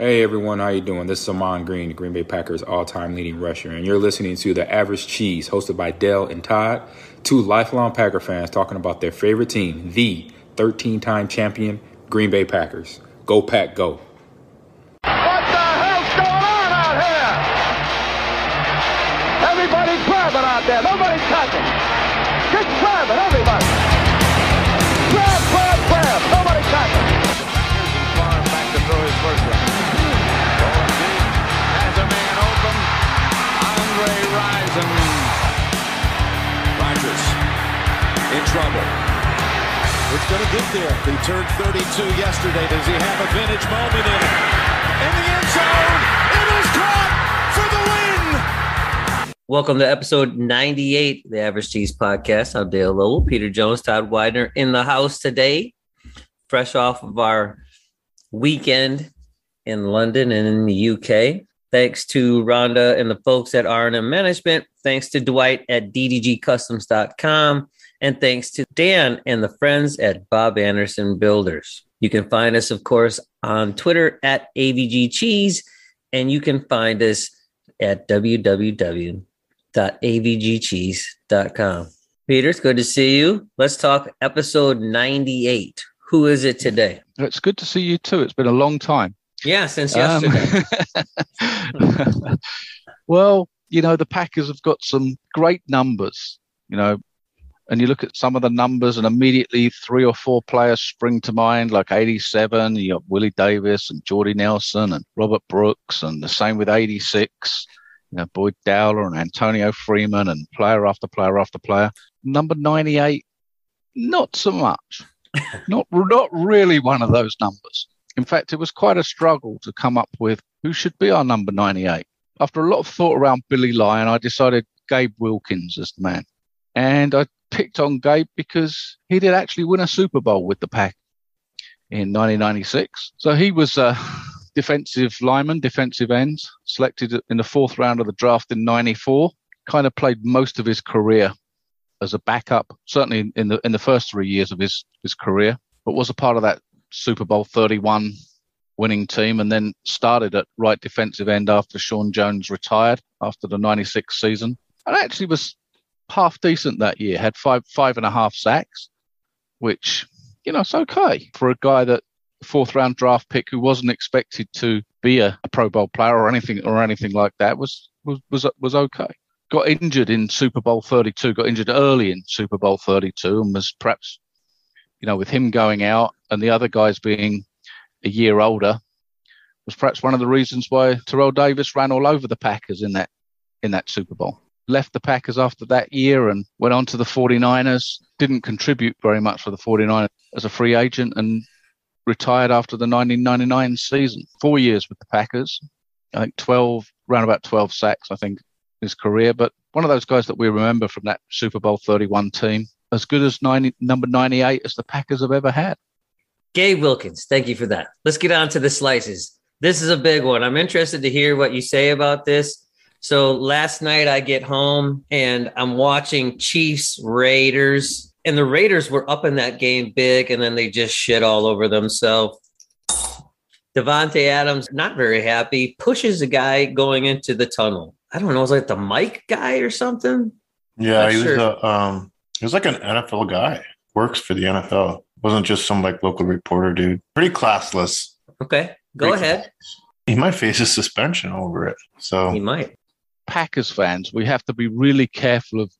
Hey everyone, how you doing? This is Ahman Green, the Green Bay Packers all-time leading rusher, and you're listening to The Average Cheese, hosted by Dell and Todd, two lifelong Packer fans talking about their favorite team, the 13-time champion Green Bay Packers. Go Pack, go! What the hell's going on out here? Everybody's grabbing out there. Nobody's touching. Just grabbing, everybody. In trouble. It's going to get there. He turned 32 yesterday. Does he have a vintage moment in it? In the end zone. It is caught for the win. Welcome to episode 98 the Average Cheese Podcast. I'm Dale Lowell, Peter Jones, Todd Widener in the house today, fresh off of our weekend in London and in the UK. Thanks to Rhonda and the folks at R&M Management. Thanks to Dwight at ddgcustoms.com. And thanks to Dan and the friends at Bob Anderson Builders. You can find us, of course, on Twitter at AVG Cheese, and you can find us at www.avgcheese.com. Peter, it's good to see you. Let's talk episode 98. Who is it today? It's good to see you too. It's been a long time. Yeah, since Um, yesterday. well, you know, the Packers have got some great numbers, you know, and you look at some of the numbers and immediately three or four players spring to mind, like 87. You got Willie Davis and Jordy Nelson and Robert Brooks, and the same with 86. You know, Boyd Dowler and Antonio Freeman and player after player after player. Number 98, not so much. not, not really one of those numbers. In fact, it was quite a struggle to come up with who should be our number 98. After a lot of thought around Billy Lyon, I decided Gabe Wilkins as the man. And I picked on Gabe because he did actually win a Super Bowl with the Pack in 1996. So he was uh, a defensive lineman, defensive end, selected in the fourth round of the draft in 94. Kind of played most of his career as a backup, certainly in the in the first three years of his his career, but was a part of that Super Bowl 31 winning team and then started at right defensive end after Sean Jones retired after the 96 season. And actually was half decent that year, had five, five and a half sacks, which, you know, it's okay for a guy that fourth round draft pick who wasn't expected to be a, a Pro Bowl player or anything or anything like that was, was, was, was okay. Got injured in Super Bowl 32, got injured early in Super Bowl 32 and was perhaps, you know, with him going out and the other guys being a year older was perhaps one of the reasons why Terrell Davis ran all over the Packers in that in that Super Bowl. Left the Packers after that year and went on to the 49ers. Didn't contribute very much for the 49ers as a free agent and retired after the 1999 season. Four years with the Packers. I think 12, around about 12 sacks, I think, in his career. But one of those guys that we remember from that Super Bowl 31 team, as good as 90, number 98 as the Packers have ever had. Gabe Wilkins, thank you for that. Let's get on to the slices. This is a big one. I'm interested to hear what you say about this. So last night I get home and I'm watching Chiefs Raiders, and the Raiders were up in that game big, and then they just shit all over themselves. Davante Adams, not very happy, pushes a guy going into the tunnel. I don't know, was like the Mike guy or something. Yeah, he was sure. a um he was like an NFL guy. Works for the NFL. Wasn't just some like local reporter dude. Pretty classless. Okay, go Pretty ahead. He might face a suspension over it. So He might. Packers fans, we have to be really careful of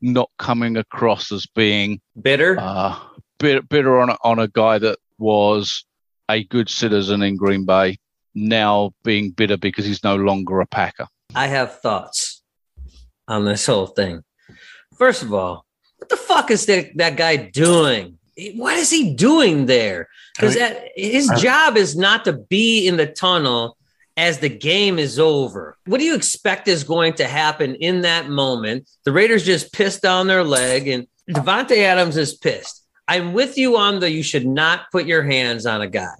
not coming across as being Bitter. uh, bitter, bitter on a, on a guy that was a good citizen in Green Bay, now being bitter because he's no longer a Packer. I have thoughts on this whole thing. First of all, what the fuck is that, that guy doing? What is he doing there? Because I that his I- job is not to be in the tunnel as the game is over. What do you expect is going to happen in that moment? The Raiders just pissed down their leg, and Davante Adams is pissed. I'm with you on the you should not put your hands on a guy,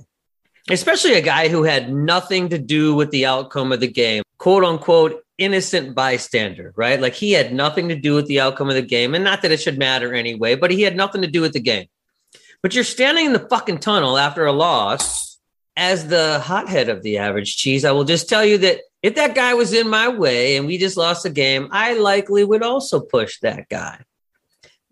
especially a guy who had nothing to do with the outcome of the game, quote unquote, innocent bystander, right? Like he had nothing to do with the outcome of the game. And not that it should matter anyway, but he had nothing to do with the game. But you're standing in the fucking tunnel after a loss as the hothead of the average cheese, I will just tell you that if that guy was in my way and we just lost the game, I likely would also push that guy.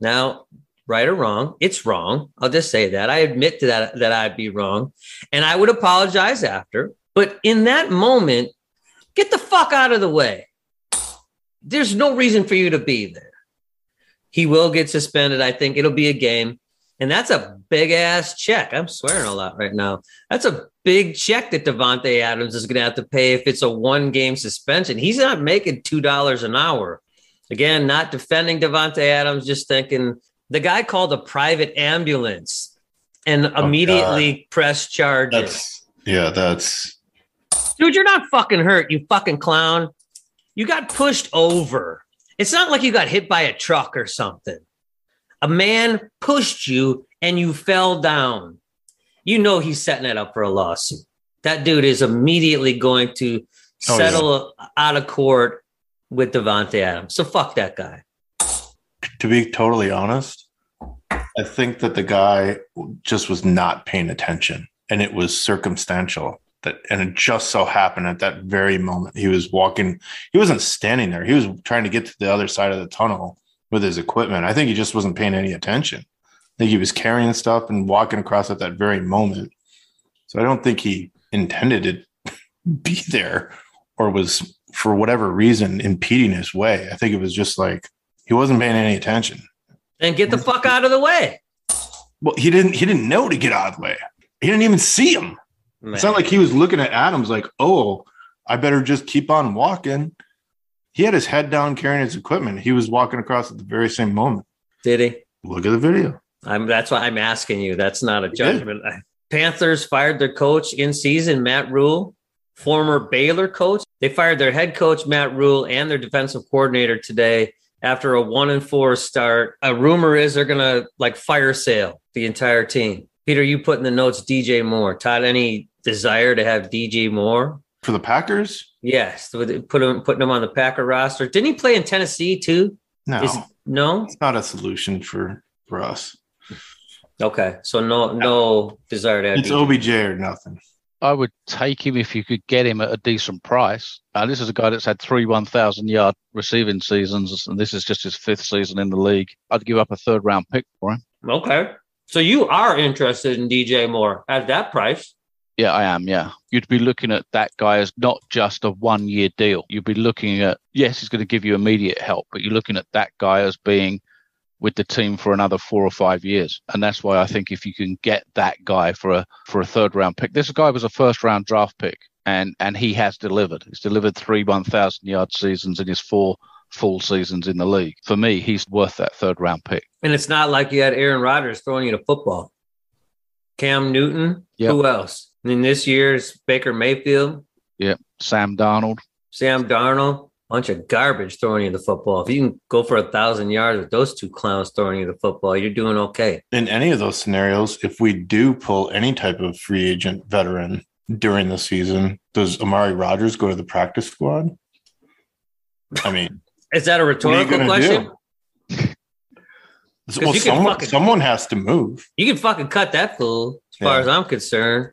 Now, right or wrong, it's wrong. I'll just say that. I admit to that that I'd be wrong and I would apologize after. But in that moment, get the fuck out of the way. There's no reason for you to be there. He will get suspended. I think it'll be a game. And that's a big ass check. I'm swearing a lot right now. That's a big check that Davante Adams is going to have to pay if it's a one game suspension. He's not making $2 an hour. Again, not defending Davante Adams, just thinking the guy called a private ambulance and oh, immediately pressed charges. That's yeah, that's Dude, you're not fucking hurt, you fucking clown. You got pushed over. It's not like you got hit by a truck or something. A man pushed you and you fell down. You know he's setting it up for a lawsuit. That dude is immediately going to Oh, settle out of court with Davante Adams. So fuck that guy. to be totally honest, I think that the guy just was not paying attention and it was circumstantial that and it just so happened at that very moment he was walking he wasn't standing there he was trying to get to the other side of the tunnel with his equipment. I think he just wasn't paying any attention. I think he was carrying stuff and walking across at that very moment. So i don't think he intended to be there or was for whatever reason impeding his way. I think it was just like he wasn't paying any attention. And get the fuck out of the way. well he didn't he didn't know to get out of the way. He didn't even see him. It's not like he was looking at Adams like, oh, I better just keep on walking. He had his head down carrying his equipment. He was walking across at the very same moment. Did he? Look at the video. I'm that's why I'm asking you. That's not a judgment. Panthers fired their coach in season, Matt Rhule, former Baylor coach. They fired their head coach, Matt Rhule, and their defensive coordinator today after a one and four start. A rumor is they're gonna like fire sale the entire team. Peter, you put in the notes DJ Moore. Todd, any desire to have DJ Moore? For the Packers? Yes, with it- put him putting him on the Packer roster. Didn't he play in Tennessee too? No, Is no? it's not a solution for, for us. Okay, so no no desire to have It's OBJ or nothing. I would take him if you could get him at a decent price. Uh, this is a guy that's had three 1,000 yard receiving seasons, and this is just his fifth season in the league. I'd give up a third round pick for him. Okay. So you are interested in DJ Moore at that price. Yeah, I am. Yeah. You'd be looking at that guy as not just a one year deal. You'd be looking at, yes, he's going to give you immediate help, but you're looking at that guy as being with the team for another four or five years. And that's why I think if you can get that guy for a for a third round pick, this guy was a first round draft pick and and he has delivered. He's delivered three one thousand yard seasons in his four full seasons in the league. For me, he's worth that third round pick. And it's not like you had Aaron Rodgers throwing you the football. Cam Newton. Yep. Who else? I mean, this year's Baker Mayfield, Yep. Sam Donald. Sam Darnold, bunch of garbage throwing you the football. If you can go for a thousand yards with those two clowns throwing you the football, you're doing okay. In any of those scenarios, if we do pull any type of free agent veteran during the season, does Amari Rogers go to the practice squad? I mean, Is that a what are you rhetorical question? to do? Well, you someone, fucking- someone has to move. You can fucking cut that fool, as far as I'm concerned.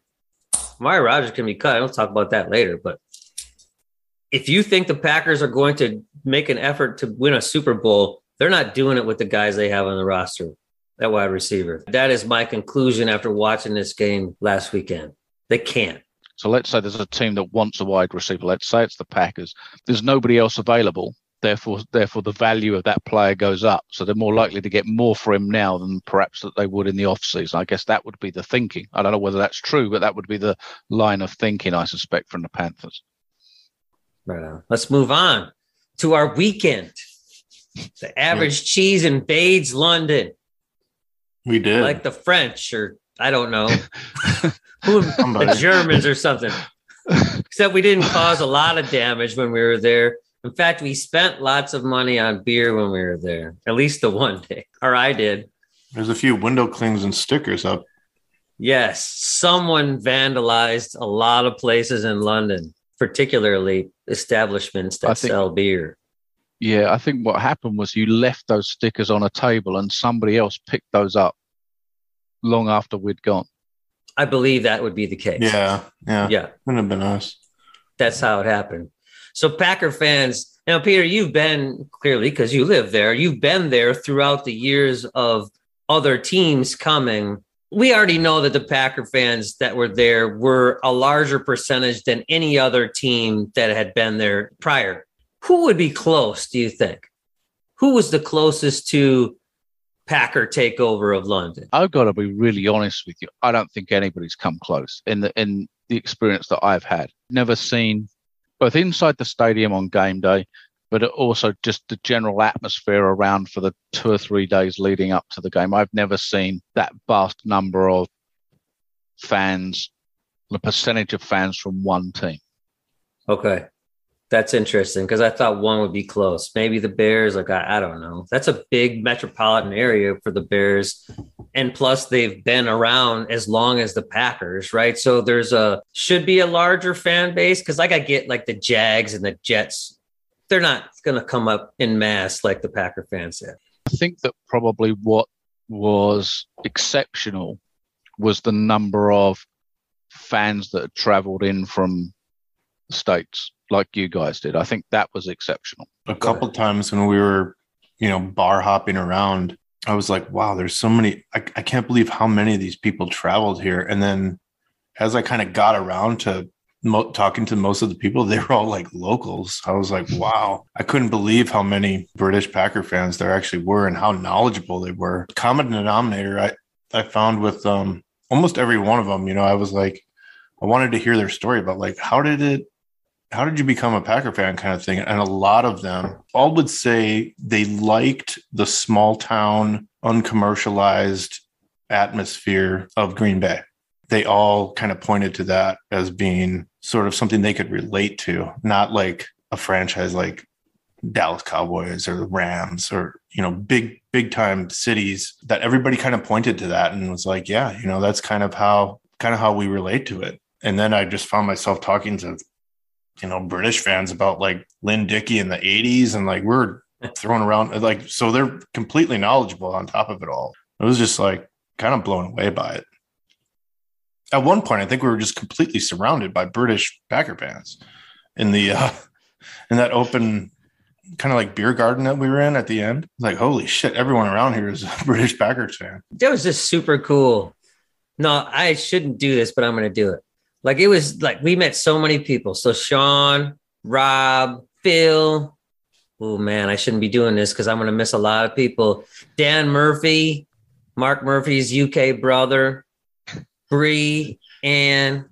Amari Rogers can be cut. I'll talk about that later. But if you think the Packers are going to make an effort to win a Super Bowl, they're not doing it with the guys they have on the roster, that wide receiver. That is my conclusion after watching this game last weekend. They can't. So let's say there's a team that wants a wide receiver. Let's say it's the Packers. There's nobody else available. Therefore, therefore, the value of that player goes up. So they're more likely to get more for him now than perhaps that they would in the off season. I guess that would be the thinking. I don't know whether that's true, but that would be the line of thinking, I suspect, from the Panthers. Right on. Let's move on to our weekend. The average cheese invades London, We did. like the French, or I don't know, who the Germans or something. Except we didn't cause a lot of damage when we were there. In fact, we spent lots of money on beer when we were there, at least the one day, or I did. There's a few window clings and stickers up. Yes, someone vandalized a lot of places in London, particularly establishments that think- sell beer. Yeah, I think what happened was you left those stickers on a table and somebody else picked those up long after we'd gone. I believe that would be the case. Yeah, yeah, Yeah. Wouldn't have been us. That's how it happened. So Packer fans, now Peter, you've been clearly because you live there, you've been there throughout the years of other teams coming. We already know that the Packer fans that were there were a larger percentage than any other team that had been there prior. Who would be close, do you think? Who was the closest to Packer takeover of London? I've got to be really honest with you. I don't think anybody's come close in the in the experience that I've had. Never seen both inside the stadium on game day, but also just the general atmosphere around for the two or three days leading up to the game. I've never seen that vast number of fans, the percentage of fans from one team. Okay. That's interesting because I thought one would be close. Maybe the Bears, like I, I don't know. That's a big metropolitan area for the Bears. And plus they've been around as long as the Packers, right? So there's a should be a larger fan base because like I get like the Jags and the Jets, they're not gonna come up in mass like the Packer fans did. I think that probably what was exceptional was the number of fans that had traveled in from States, like you guys did. I think that was exceptional. A couple times when we were, you know, bar hopping around, I was like, wow, there's so many. I, I can't believe how many of these people traveled here. And then as I kind of got around to mo- talking to most of the people, they were all like locals. I was like, wow, I couldn't believe how many British Packer fans there actually were and how knowledgeable they were. Common denominator, I, I found with um, almost every one of them, you know, I was like, I wanted to hear their story about like, how did it, how did you become a Packer fan kind of thing? And a lot of them all would say they liked the small town, uncommercialized atmosphere of Green Bay. They all kind of pointed to that as being sort of something they could relate to, not like a franchise like Dallas Cowboys or the Rams or, you know, big, big time cities that everybody kind of pointed to that and was like, yeah, you know, that's kind of how, kind of how we relate to it. And then I just found myself talking to you know British fans about like Lynn Dickey in the 80s and like we're thrown around like so they're completely knowledgeable on top of it all. It was just like kind of blown away by it. At one point, I think we were just completely surrounded by British Packer fans in the uh, in that open kind of like beer garden that we were in at the end. Like, holy shit, everyone around here is a British Packers fan. That was just super cool. No, I shouldn't do this, but I'm gonna do it. Like it was like we met so many people. So Sean, Rob, Phil. Oh man, I shouldn't be doing this because I'm gonna miss a lot of people. Dan Murphy, Mark Murphy's UK brother, Bree, and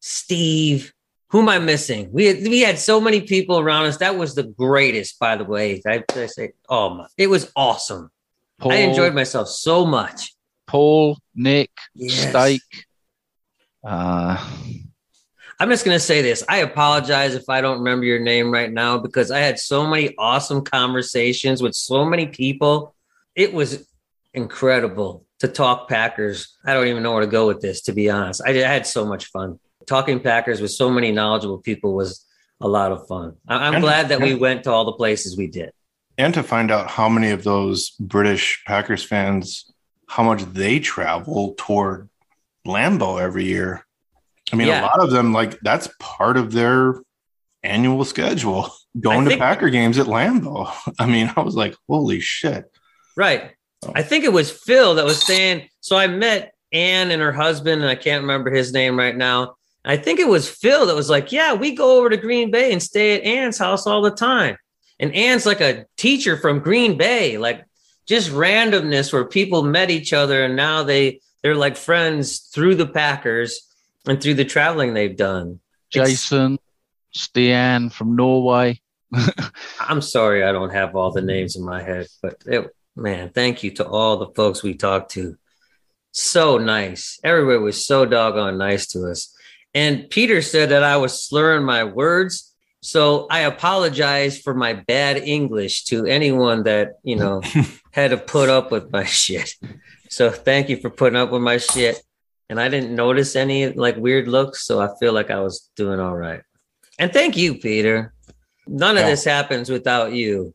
Steve. Who am I missing? We had, we had so many people around us. That was the greatest, by the way. I, I say, oh my, it was awesome. Paul, I enjoyed myself so much. Paul, Nick, Yes. Uh, I'm just going to say this. I apologize if I don't remember your name right now because I had so many awesome conversations with so many people. It was incredible to talk Packers. I don't even know where to go with this, to be honest. I, I had so much fun. Talking Packers with so many knowledgeable people was a lot of fun. I, I'm And- glad that we went to all the places we did. and to find out how many of those British Packers fans, how much they travel toward Lambeau every year. I mean, Yeah. a lot of them, like, that's part of their annual schedule going to Packer games at Lambeau. I mean, I was like, holy shit. Right. I think it was Phil that was saying. So I met Ann and her husband, and I can't remember his name right now. I think it was Phil that was like, Yeah, we go over to Green Bay and stay at Ann's house all the time. And Ann's like a teacher from Green Bay, like just randomness where people met each other and now they they're like friends through the Packers and through the traveling they've done. It's- Jason, Stian from Norway. I'm sorry I don't have all the names in my head, but it, man, thank you to all the folks we talked to. So nice. Everywhere was so doggone nice to us. And Peter said that I was slurring my words. So I apologize for my bad English to anyone that, you know, had to put up with my shit. So thank you for putting up with my shit. And I didn't notice any like weird looks. So I feel like I was doing all right. And thank you, Peter. None of Yeah. this happens without you.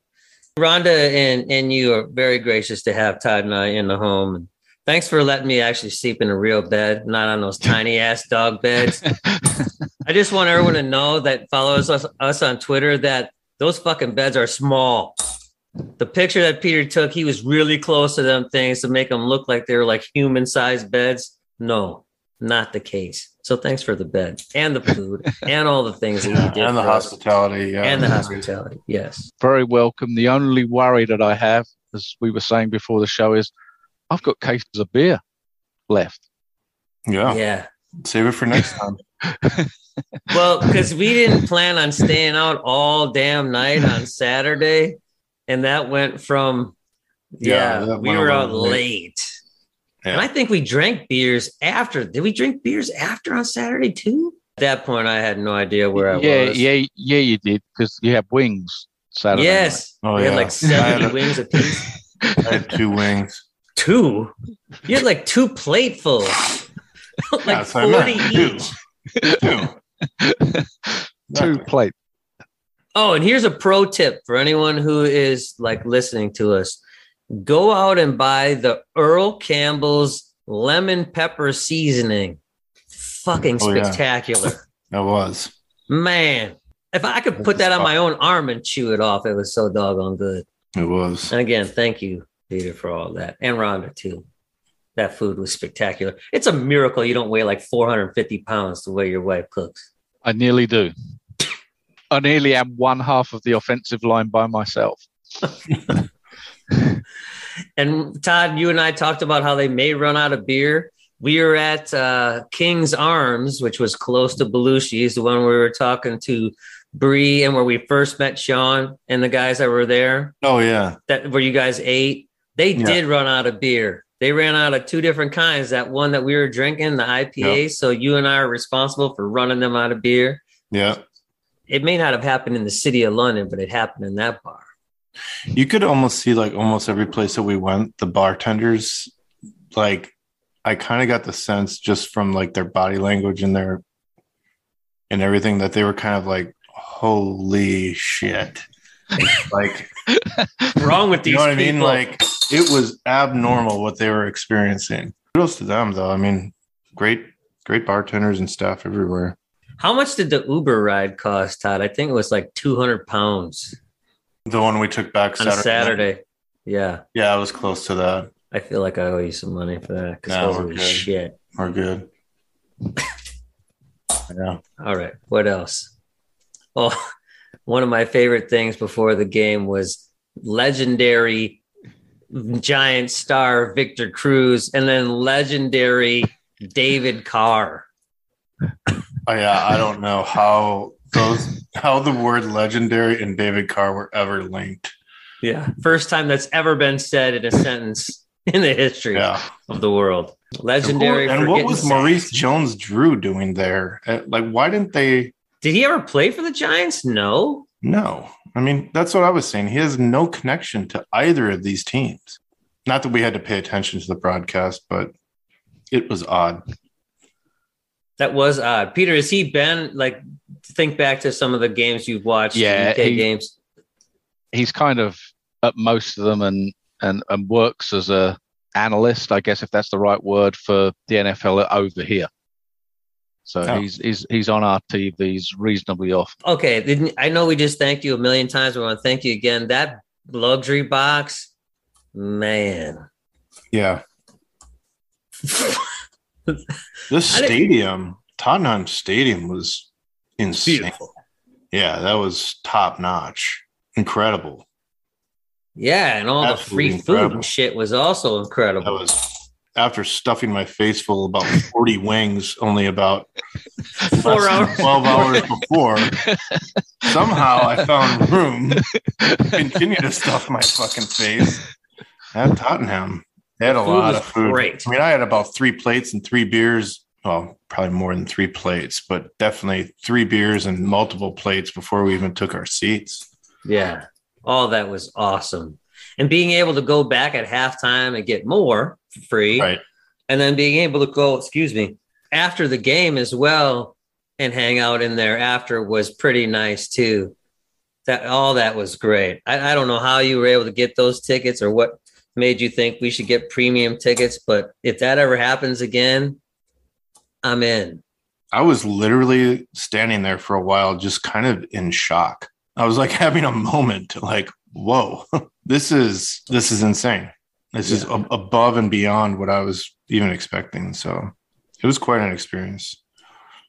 Rhonda and, and you are very gracious to have Todd and I in the home. And Thanks for letting me actually sleep in a real bed, not on those tiny ass dog beds. I just want everyone to know that follows us, us on Twitter that those fucking beds are small. The picture that Peter took, he was really close to them things to make them look like they were like human sized beds. No, not the case. So thanks for the bed and the food and all the things that you did and the hospitality. Yeah, and the hospitality. Yes. Very welcome. The only worry that I have, as we were saying before the show, is I've got cases of beer left. Yeah. Yeah. Save it for next time. Well, because we didn't plan on staying out all damn night on Saturday, and that went from yeah, Yeah, that we were out late. late. Yeah. And I think we drank beers after. Did we drink beers after on Saturday too? At that point, I had no idea where I was. yeah, was. yeah, yeah, you did because you had wings Saturday. night. Yes. Oh, we had yeah. like I 70 had a- wings apiece. I had two wings. Two? You had like two platefuls. like That's 40 meant. Two. each. Two. two Exactly. plate. Oh, and here's a pro tip for anyone who is like listening to us. Go out and buy the Earl Campbell's lemon pepper seasoning. Fucking Oh, yeah. spectacular. That was. Man, if I could put that on my own arm and chew it off, it was so doggone good. It was. And again, thank you, Peter, for all that. And Rhonda, too. That food was spectacular. It's a miracle you don't weigh like 450 pounds the way your wife cooks. I nearly do. I nearly am one half of the offensive line by myself. And Todd, you and I talked about how they may run out of beer. We were at uh, King's Arms, which was close to Belushi's, the one we were talking to Bree and where we first met Sean and the guys that were there, Oh yeah. that where you guys ate. They Yeah. did run out of beer. They ran out of two different kinds. That one that we were drinking, the IPA. So you and I are responsible for running them out of beer. Yeah. It may not have happened in the city of London, but it happened in that bar. You could almost see like almost every place that we went, the bartenders, like I kind of got the sense just from like their body language and their and everything that they were kind of like, holy shit. like wrong with these you know what I mean? Like it was abnormal what they were experiencing. Kudos to them though. I mean, great, great bartenders and staff everywhere. How much did the Uber ride cost, Todd? I think it was like 200 pounds The one we took back on Saturday. Saturday. Yeah. Yeah, I was close to that. I feel like I owe you some money for that because No, we're holy good. shit. We're good. yeah. All right. What else? Well, oh, one of my favorite things before the game was legendary giant star Victor Cruz and then legendary David Carr. Oh yeah, I don't know how those how the word legendary and David Carr were ever linked. Yeah. First time that's ever been said in a sentence in the history Yeah. of the world. Legendary. And what was. Maurice Jones Drew doing there? Uh, Like why didn't they Did he ever play for the Giants? No. No. I mean, that's what I was saying. He has no connection to either of these teams. Not that we had to pay attention to the broadcast, but it was odd. That was odd. Peter, has he been like think back to some of the games you've watched? Yeah, UK he- games. He's kind of at most of them and and and works as a analyst, I guess if that's the right word for the NFL over here. So Oh. he's he's he's on our TVs reasonably off. Okay, I know we just thanked you a million times. We want to thank you again. That luxury box, man. Yeah. This stadium, Tottenham Stadium was insane. Beautiful. Yeah, that was top notch. Incredible. Yeah, and all the Absolutely free food and shit was also That incredible. was after stuffing my face full of about 40 wings only about Four hours. 12 hours before. Somehow I found room to continue to stuff my fucking face at Tottenham. They had a lot of food. great. I mean, I had about three plates and three beers. Well, probably more than three plates, but definitely three beers and multiple plates before we even took our seats. Yeah, all that was awesome. And being able to go back at halftime and get more for free. Right. and then being able to go, excuse me, after the game as well and hang out in there after was pretty nice too. That all that was great. I, I don't know how you were able to get those tickets or what made you think we should get premium tickets. But if that ever happens again, I'm in. I was literally standing there for a while, just kind of in shock. I was like having a moment, like, whoa, this is this is insane. This is ab- above and beyond what I was even expecting. So it was quite an experience.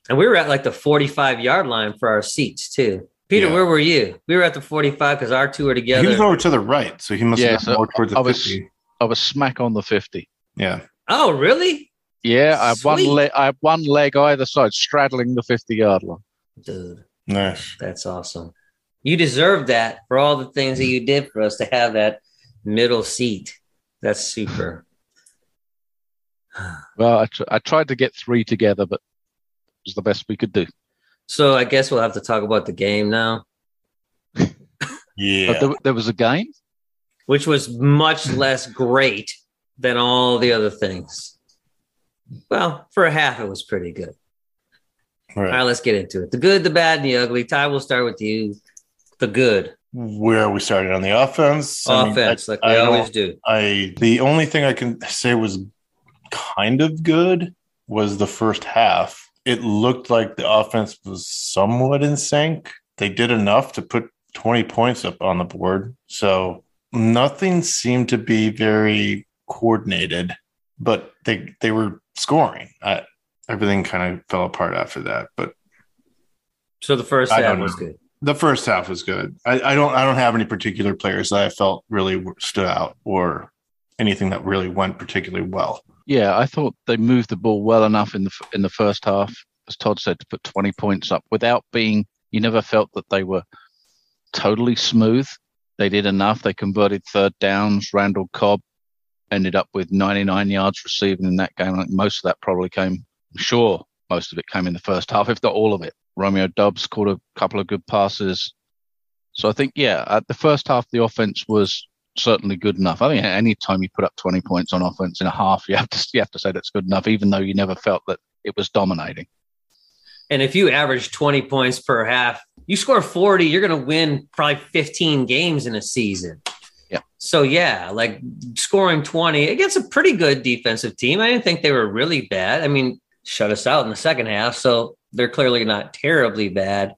And we were at like the 45 yard line for our seats too. Peter, Yeah. where were you? We were at the 45 because our two were together. He was over to the right, so he must Yeah, have so more towards the I was- 50. I was smack on the 50. Yeah. oh, really? Yeah, I have one Sweet. leg. I have one leg either side, straddling the 50 yard line. Dude, Nice. that's awesome. You deserve that for all the things that you did for us to have that middle seat. That's super. Well, I, tr- I tried to get three together, but it was the best we could do. So I guess we'll have to talk about the game now, Yeah. Oh, there, there was a game. which was much less great than all the other things. Well, for a half, it was pretty good. All right, right. let's get into it. The good, the bad, and the ugly. Ty, we'll start with you. The good Where we started on the offense. I mean, offense, I- like we I always do. I the only thing I can say was kind of good was the first half. It looked like the offense was somewhat in sync. They did enough to put 20 points up on the board. So nothing seemed to be very coordinated, but they they were scoring. I, everything kind of fell apart after that, but So the first half was good. the first half was good. I, I don't I don't have any particular players that I felt really stood out or anything that really went particularly well. Yeah, I thought they moved the ball well enough in the in the first half, as Todd said, to put 20 points up without being. You never felt that they were totally smooth. They did enough. They converted third downs. Randall Cobb ended up with 99 yards receiving in that game. Think most of that probably came. I'm sure most of it came in the first half, if not all of it. Romeo Doubs caught a couple of good passes. So I think, yeah, at the first half, the offense was certainly good enough. I think any time you put up 20 points on offense in a half, you have to you have to say that's good enough, even though you never felt that it was dominating. And if you average 20 points per half, you score 40, you're going to win probably 15 games in a season. Yeah. So, yeah, like scoring 20 against a pretty good defensive team. I didn't think they were really bad. I mean, shut us out in the second half. So they're clearly not terribly bad.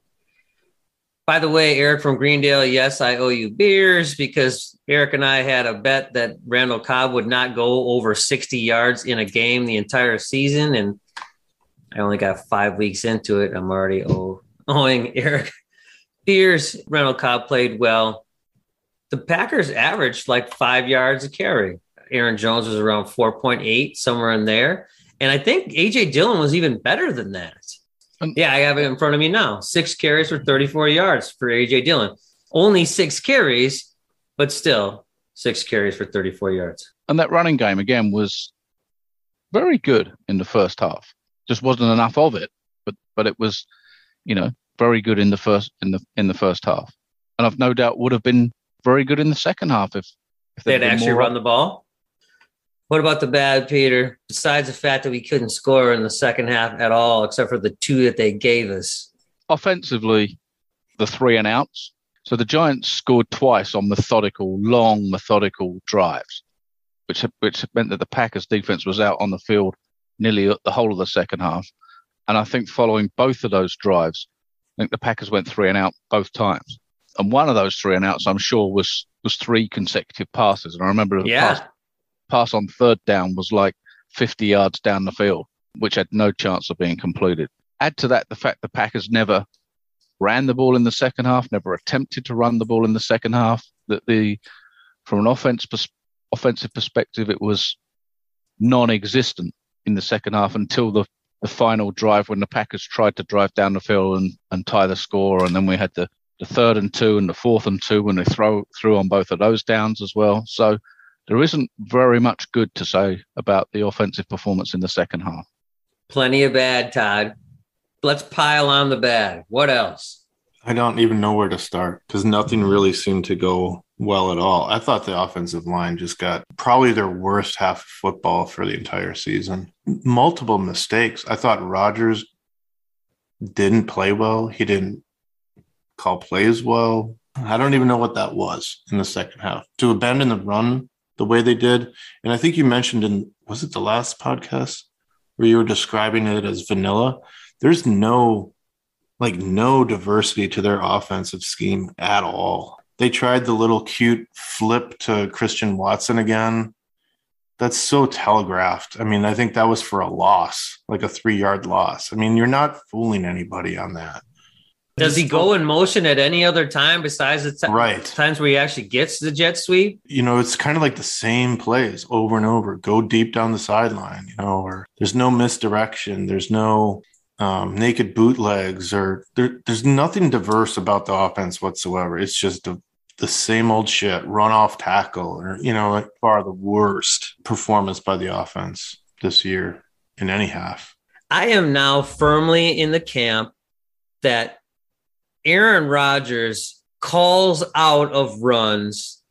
By the way, Eric from Greendale, yes, I owe you beers because Eric and I had a bet that Randall Cobb would not go over 60 yards in a game the entire season. And I only got five weeks into it. I'm already owe, owing Eric beers. Randall Cobb played well. The Packers averaged like five yards a carry. Aaron Jones was around 4.8, somewhere in there. And I think AJ Dillon was even better than that. Um, yeah, I have it in front of me now. Six carries for 34 yards for AJ Dillon. Only six carries, but still six carries for 34 yards. And that running game again was very good in the first half. Just wasn't enough of it, but but it was, you know, very good in the first in the in the first half. And I've no doubt would have been very good in the second half if if They'd there'd actually run the ball. What about the bad, Peter? Besides the fact that we couldn't score in the second half at all, except for the two that they gave us. offensively, the three and outs. So the Giants scored twice on methodical, long, methodical drives, which which meant that the Packers defense was out on the field nearly the whole of the second half. And I think following both of those drives, I think the Packers went three and out both times. And one of those three and outs, I'm sure, was was three consecutive passes. And I remember the Yeah. pass, pass on third down was like 50 yards down the field, which had no chance of being completed. Add to that the fact the Packers never ran the ball in the second half, never attempted to run the ball in the second half. That the from an offense pers- offensive perspective, it was non-existent in the second half until the the final drive when the Packers tried to drive down the field and, and tie the score, and then we had the, the third and two and the fourth and two when they throw through on both of those downs as well. So there isn't very much good to say about the offensive performance in the second half. Plenty of bad, Todd. Let's pile on the bad. What else? I don't even know where to start because nothing really seemed to go well at all. I thought the offensive line just got probably their worst half of football for the entire season. Multiple mistakes. I thought Rodgers didn't play well. He didn't call plays well. I don't even know what that was in the second half. To abandon the run the way they did. And I think you mentioned in was it the last podcast where you were describing it as vanilla? There's no like no diversity to their offensive scheme at all. They tried the little cute flip to Christian Watson again. That's so telegraphed. I mean, I think that was for a loss, like a three yard loss. I mean, you're not fooling anybody on that. Does he go in motion at any other time besides the t- Right. times where he actually gets the jet sweep? you know, it's kind of like the same plays over and over. Go deep down the sideline, you know, or there's no misdirection. There's no um, naked bootlegs, or there, there's nothing diverse about the offense whatsoever. It's just the, the same old shit, run off tackle, or, you know, like far the worst performance by the offense this year in any half. I am now firmly in the camp that Aaron Rodgers calls out of runs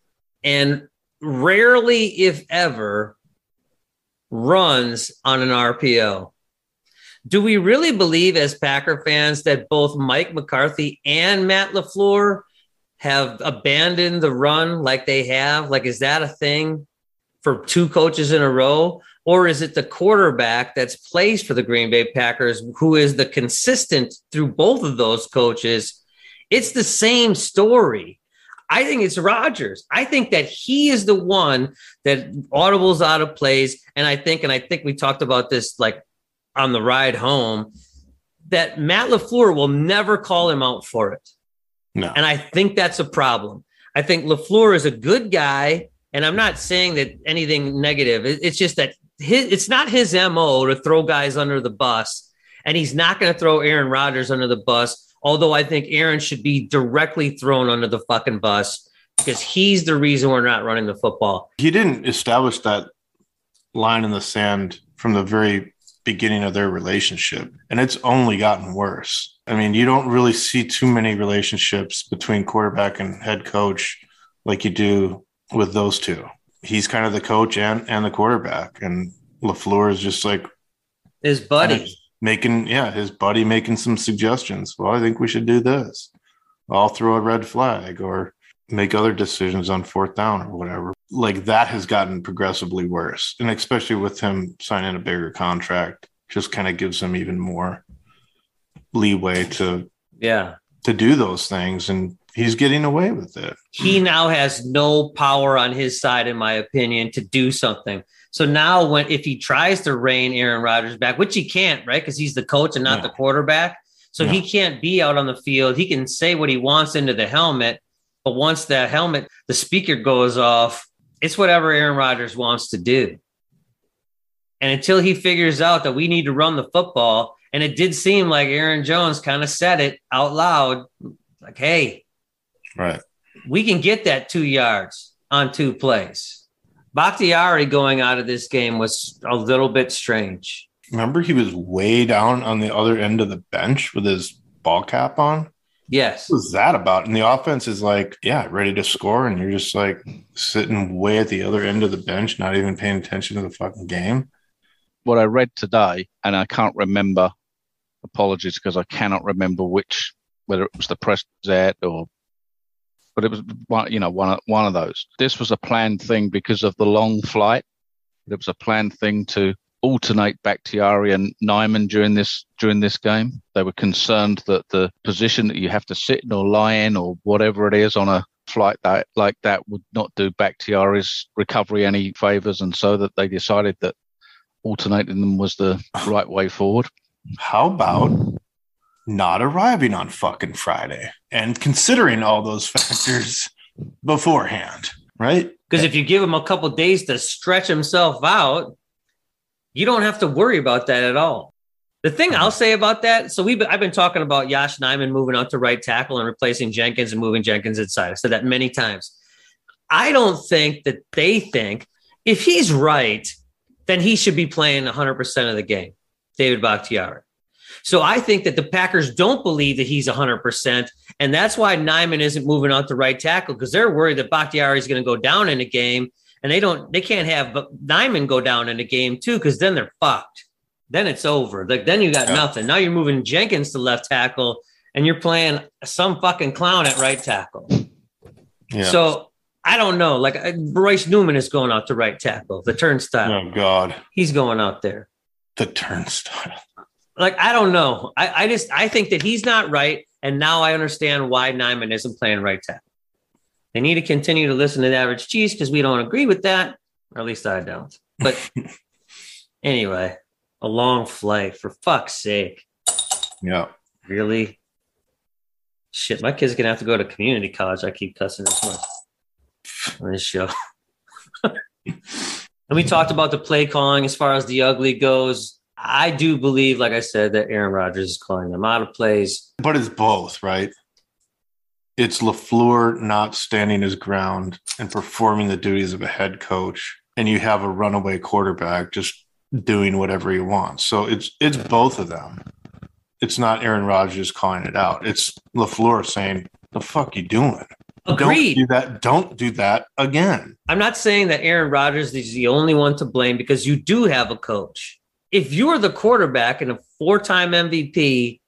and rarely, if ever, runs on an RPO. Do we really believe, as Packer fans, that both Mike McCarthy and Matt LaFleur have abandoned the run like they have? Like, is that a thing for two coaches in a row? Or is it the quarterback that's plays for the Green Bay Packers who is the consistent through both of those coaches? It's the same story. I think it's Rodgers. I think that he is the one that audibles out of plays. And I think, and I think we talked about this like on the ride home, that Matt LaFleur will never call him out for it. No. And I think that's a problem. I think LaFleur is a good guy. And I'm not saying that anything negative. It's just that his, it's not his MO to throw guys under the bus. And he's not going to throw Aaron Rodgers under the bus. Although I think Aaron should be directly thrown under the fucking bus because he's the reason we're not running the football. he didn't establish that line in the sand from the very beginning of their relationship and it's only gotten worse i mean you don't really see too many relationships between quarterback and head coach like you do with those two he's kind of the coach and and the quarterback and LaFleur is just like His buddy. Making yeah his buddy making some suggestions. Well i think we should do this. I'll throw a red flag or make other decisions on fourth down or whatever. Like that has gotten progressively worse. And especially with him signing a bigger contract just kind of gives him even more leeway to Yeah. to do those things. And he's getting away with it. He now has no power on his side, in my opinion, to do something. So now, when if he tries to rein Aaron Rodgers back, which he can't, right? Because he's the coach and not No. the quarterback. So No. he can't be out on the field. He can say what he wants into the helmet, but once the helmet, the speaker goes off, it's whatever Aaron Rodgers wants to do. And until he figures out that we need to run the football, and it did seem like Aaron Jones kind of said it out loud, like, "Hey, right we can get that two yards on two plays. Bakhtiari going out of this game was a little bit strange. remember he was way down on the other end of the bench with his ball cap on Yes. What was that about? And the offense is like, yeah, ready to score, and you're just like sitting way at the other end of the bench, not even paying attention to the fucking game. what I read today, and I can't remember. Apologies because I cannot remember which, whether it was the press gazette or, but it was one, you know, one of- one of those. This was a planned thing because of the long flight. It was a planned thing to alternate Bakhtiari and Nijman during this during this game. They were concerned that the position that you have to sit in or lie in or whatever it is on a flight that like that would not do Bakhtiari's recovery any favors, and so that they decided that alternating them was the right way forward. How about not arriving on fucking Friday and considering all those factors beforehand, right? Because if you give him a couple days to stretch himself out, you don't have to worry about that at all. The thing uh-huh. I'll say about that, so we've been, I've been talking about Yosh Nijman moving out to right tackle and replacing Jenkins and moving Jenkins inside. I said that many times. I don't think that they think if he's right, then he should be playing 100% of the game, David Bakhtiari. So I think that the Packers don't believe that he's 100%. And that's why Nijman isn't moving out to right tackle because they're worried that Bakhtiari is going to go down in a game. And they don't, they can't have Nijman go down in a game too because then they're fucked. Then it's over. Like then you got Yeah. nothing. Now you're moving Jenkins to left tackle and you're playing some fucking clown at right tackle. Yeah. So I don't know. Like Royce Newman is going out to right tackle, the turnstile. Oh God, He's going out there. the turnstile. Like I don't know. I, I just I think that he's not right, and now I understand why Nijman isn't playing right tackle. They need to continue to listen to the average cheese because we don't agree with that, or at least I don't. But anyway, a long flight for fuck's sake. Yeah. Really? Shit, my kid's gonna have to go to community college. I keep cussing this much on this show. and we talked about the play calling as far as the ugly goes. I do believe, like I said, that Aaron Rodgers is calling them out of plays. But it's both, right? It's LaFleur not standing his ground and performing the duties of a head coach, and you have a runaway quarterback just doing whatever he wants. So it's it's both of them. It's not Aaron Rodgers calling it out. It's LaFleur saying, The fuck you doing? Agreed. Don't do that. Don't do that again. I'm not saying that Aaron Rodgers is the only one to blame because you do have a coach. If you're the quarterback and a four time MVP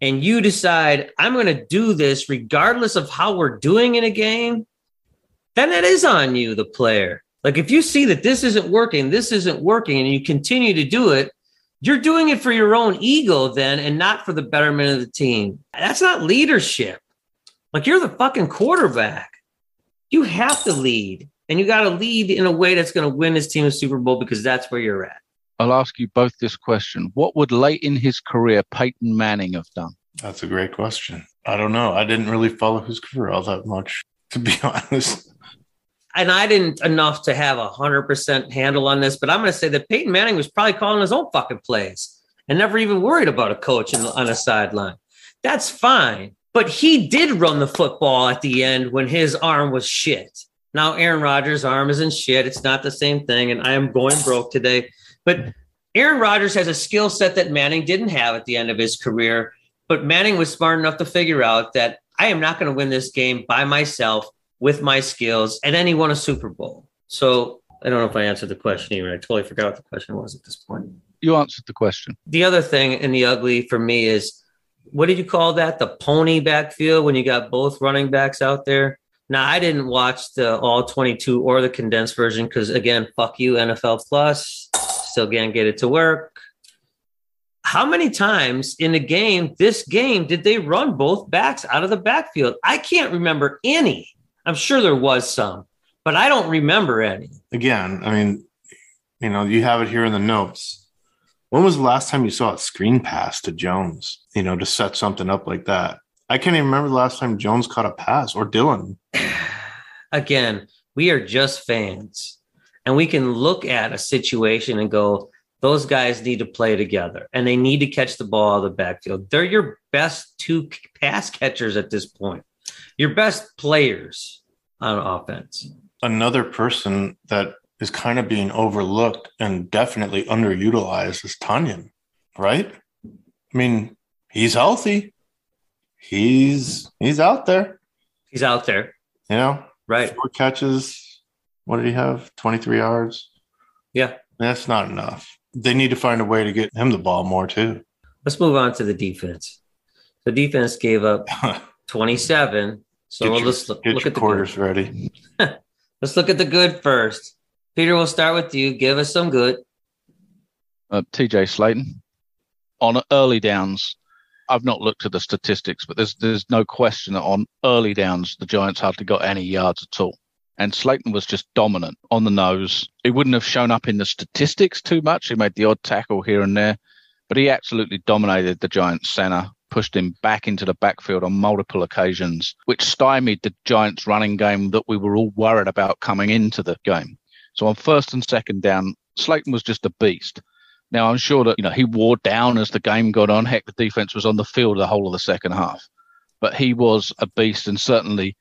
and you decide, I'm going to do this regardless of how we're doing in a game, then that is on you, the player. Like if you see that this isn't working, this isn't working, and you continue to do it, you're doing it for your own ego then and not for the betterment of the team. That's not leadership. Like you're the fucking quarterback. You have to lead, and you got to lead in a way that's going to win this team a Super Bowl because that's where you're at. I'll ask you both this question. What would late in his career Peyton Manning have done? That's a great question. I don't know. I didn't really follow his career all that much, to be honest. And I didn't enough to have a hundred percent handle on this, but I'm going to say that Peyton Manning was probably calling his own fucking plays and never even worried about a coach in, on a sideline. That's fine, but he did run the football at the end when his arm was shit. Now Aaron Rodgers' arm isn't shit. It's not the same thing, and I am going broke today. But Aaron Rodgers has a skill set that Manning didn't have at the end of his career. But Manning was smart enough to figure out that I am not going to win this game by myself with my skills. And then he won a Super Bowl. So I don't know if I answered the question even. I totally forgot what the question was at this point. You answered the question. The other thing in the ugly for me is what did you call that? The pony backfield when you got both running backs out there. Now I didn't watch the all 22 or the condensed version because again, fuck you, NFL Plus. Still can't get it to work. How many times in the game, this game, did they run both backs out of the backfield? I can't remember any. I'm sure there was some, but I don't remember any. Again, I mean, you know, you have it here in the notes. When was the last time you saw a screen pass to Jones, you know, to set something up like that? I can't even remember the last time Jones caught a pass or Dillon. Again, we are just fans and we can look at a situation and go, those guys need to play together and they need to catch the ball out of the backfield. They're your best two pass catchers at this point, your best players on offense. Another person that is kind of being overlooked and definitely underutilized is Tonyan, right? I mean, he's healthy. He's he's out there. He's out there. You know, Right. four catches. What did he have? 23 yards. Yeah. That's not enough. They need to find a way to get him the ball more too. Let's move on to the defense. The defense gave up 27. So get we'll your, just look, get look your at the quarters good. ready. Let's look at the good first. Peter, we'll start with you. Give us some good. Uh, TJ Slaton on early downs. I've not looked at the statistics, but there's there's no question that on early downs the Giants hardly got any yards at all. And Slaton was just dominant on the nose. He wouldn't have shown up in the statistics too much. He made the odd tackle here and there, but he absolutely dominated the Giants center, pushed him back into the backfield on multiple occasions, which stymied the Giants running game that we were all worried about coming into the game. So on first and second down, Slaton was just a beast. Now I'm sure that you know he wore down as the game got on. Heck, the defense was on the field the whole of the second half, but he was a beast and certainly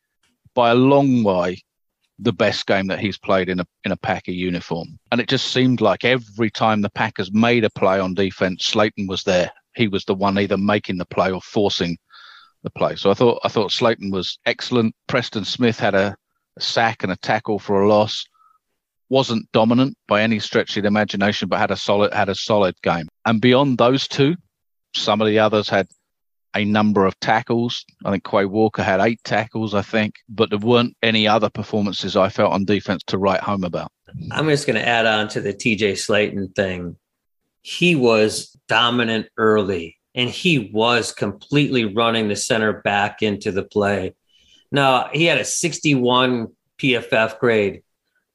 by a long way the best game that he's played in a in a Packer uniform. And it just seemed like every time the Packers made a play on defense, Slaton was there. He was the one either making the play or forcing the play. So I thought I thought Slaton was excellent. Preston Smith had a, a sack and a tackle for a loss wasn't dominant by any stretch of the imagination, but had a solid had a solid game. And beyond those two, some of the others had a number of tackles. I think Quay Walker had eight tackles, I think, but there weren't any other performances I felt on defense to write home about. I'm just going to add on to the TJ Slaton thing. He was dominant early and he was completely running the center back into the play. Now, he had a 61 PFF grade,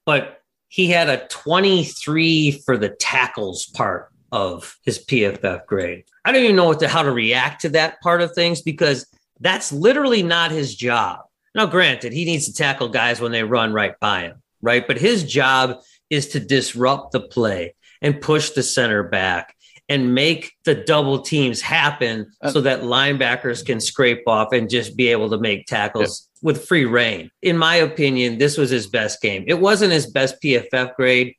but he had a 23 for the tackles part of his PFF grade. I don't even know what to, how to react to that part of things because that's literally not his job. Now, granted, he needs to tackle guys when they run right by him, right? But his job is to disrupt the play and push the center back and make the double teams happen uh, so that linebackers can scrape off and just be able to make tackles yeah. with free reign. In my opinion, this was his best game. It wasn't his best PFF grade,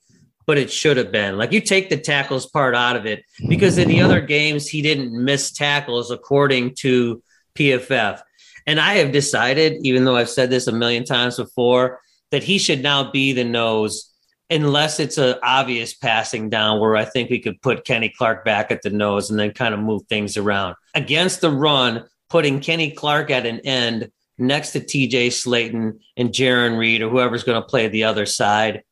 but it should have been. Like you take the tackles part out of it because in the other games, he didn't miss tackles according to PFF. And I have decided, even though I've said this a million times before, that he should now be the nose unless it's an obvious passing down where I think we could put Kenny Clark back at the nose and then kind of move things around. Against the run, putting Kenny Clark at an end next to TJ Slaton and Jarran Reed or whoever's going to play the other side.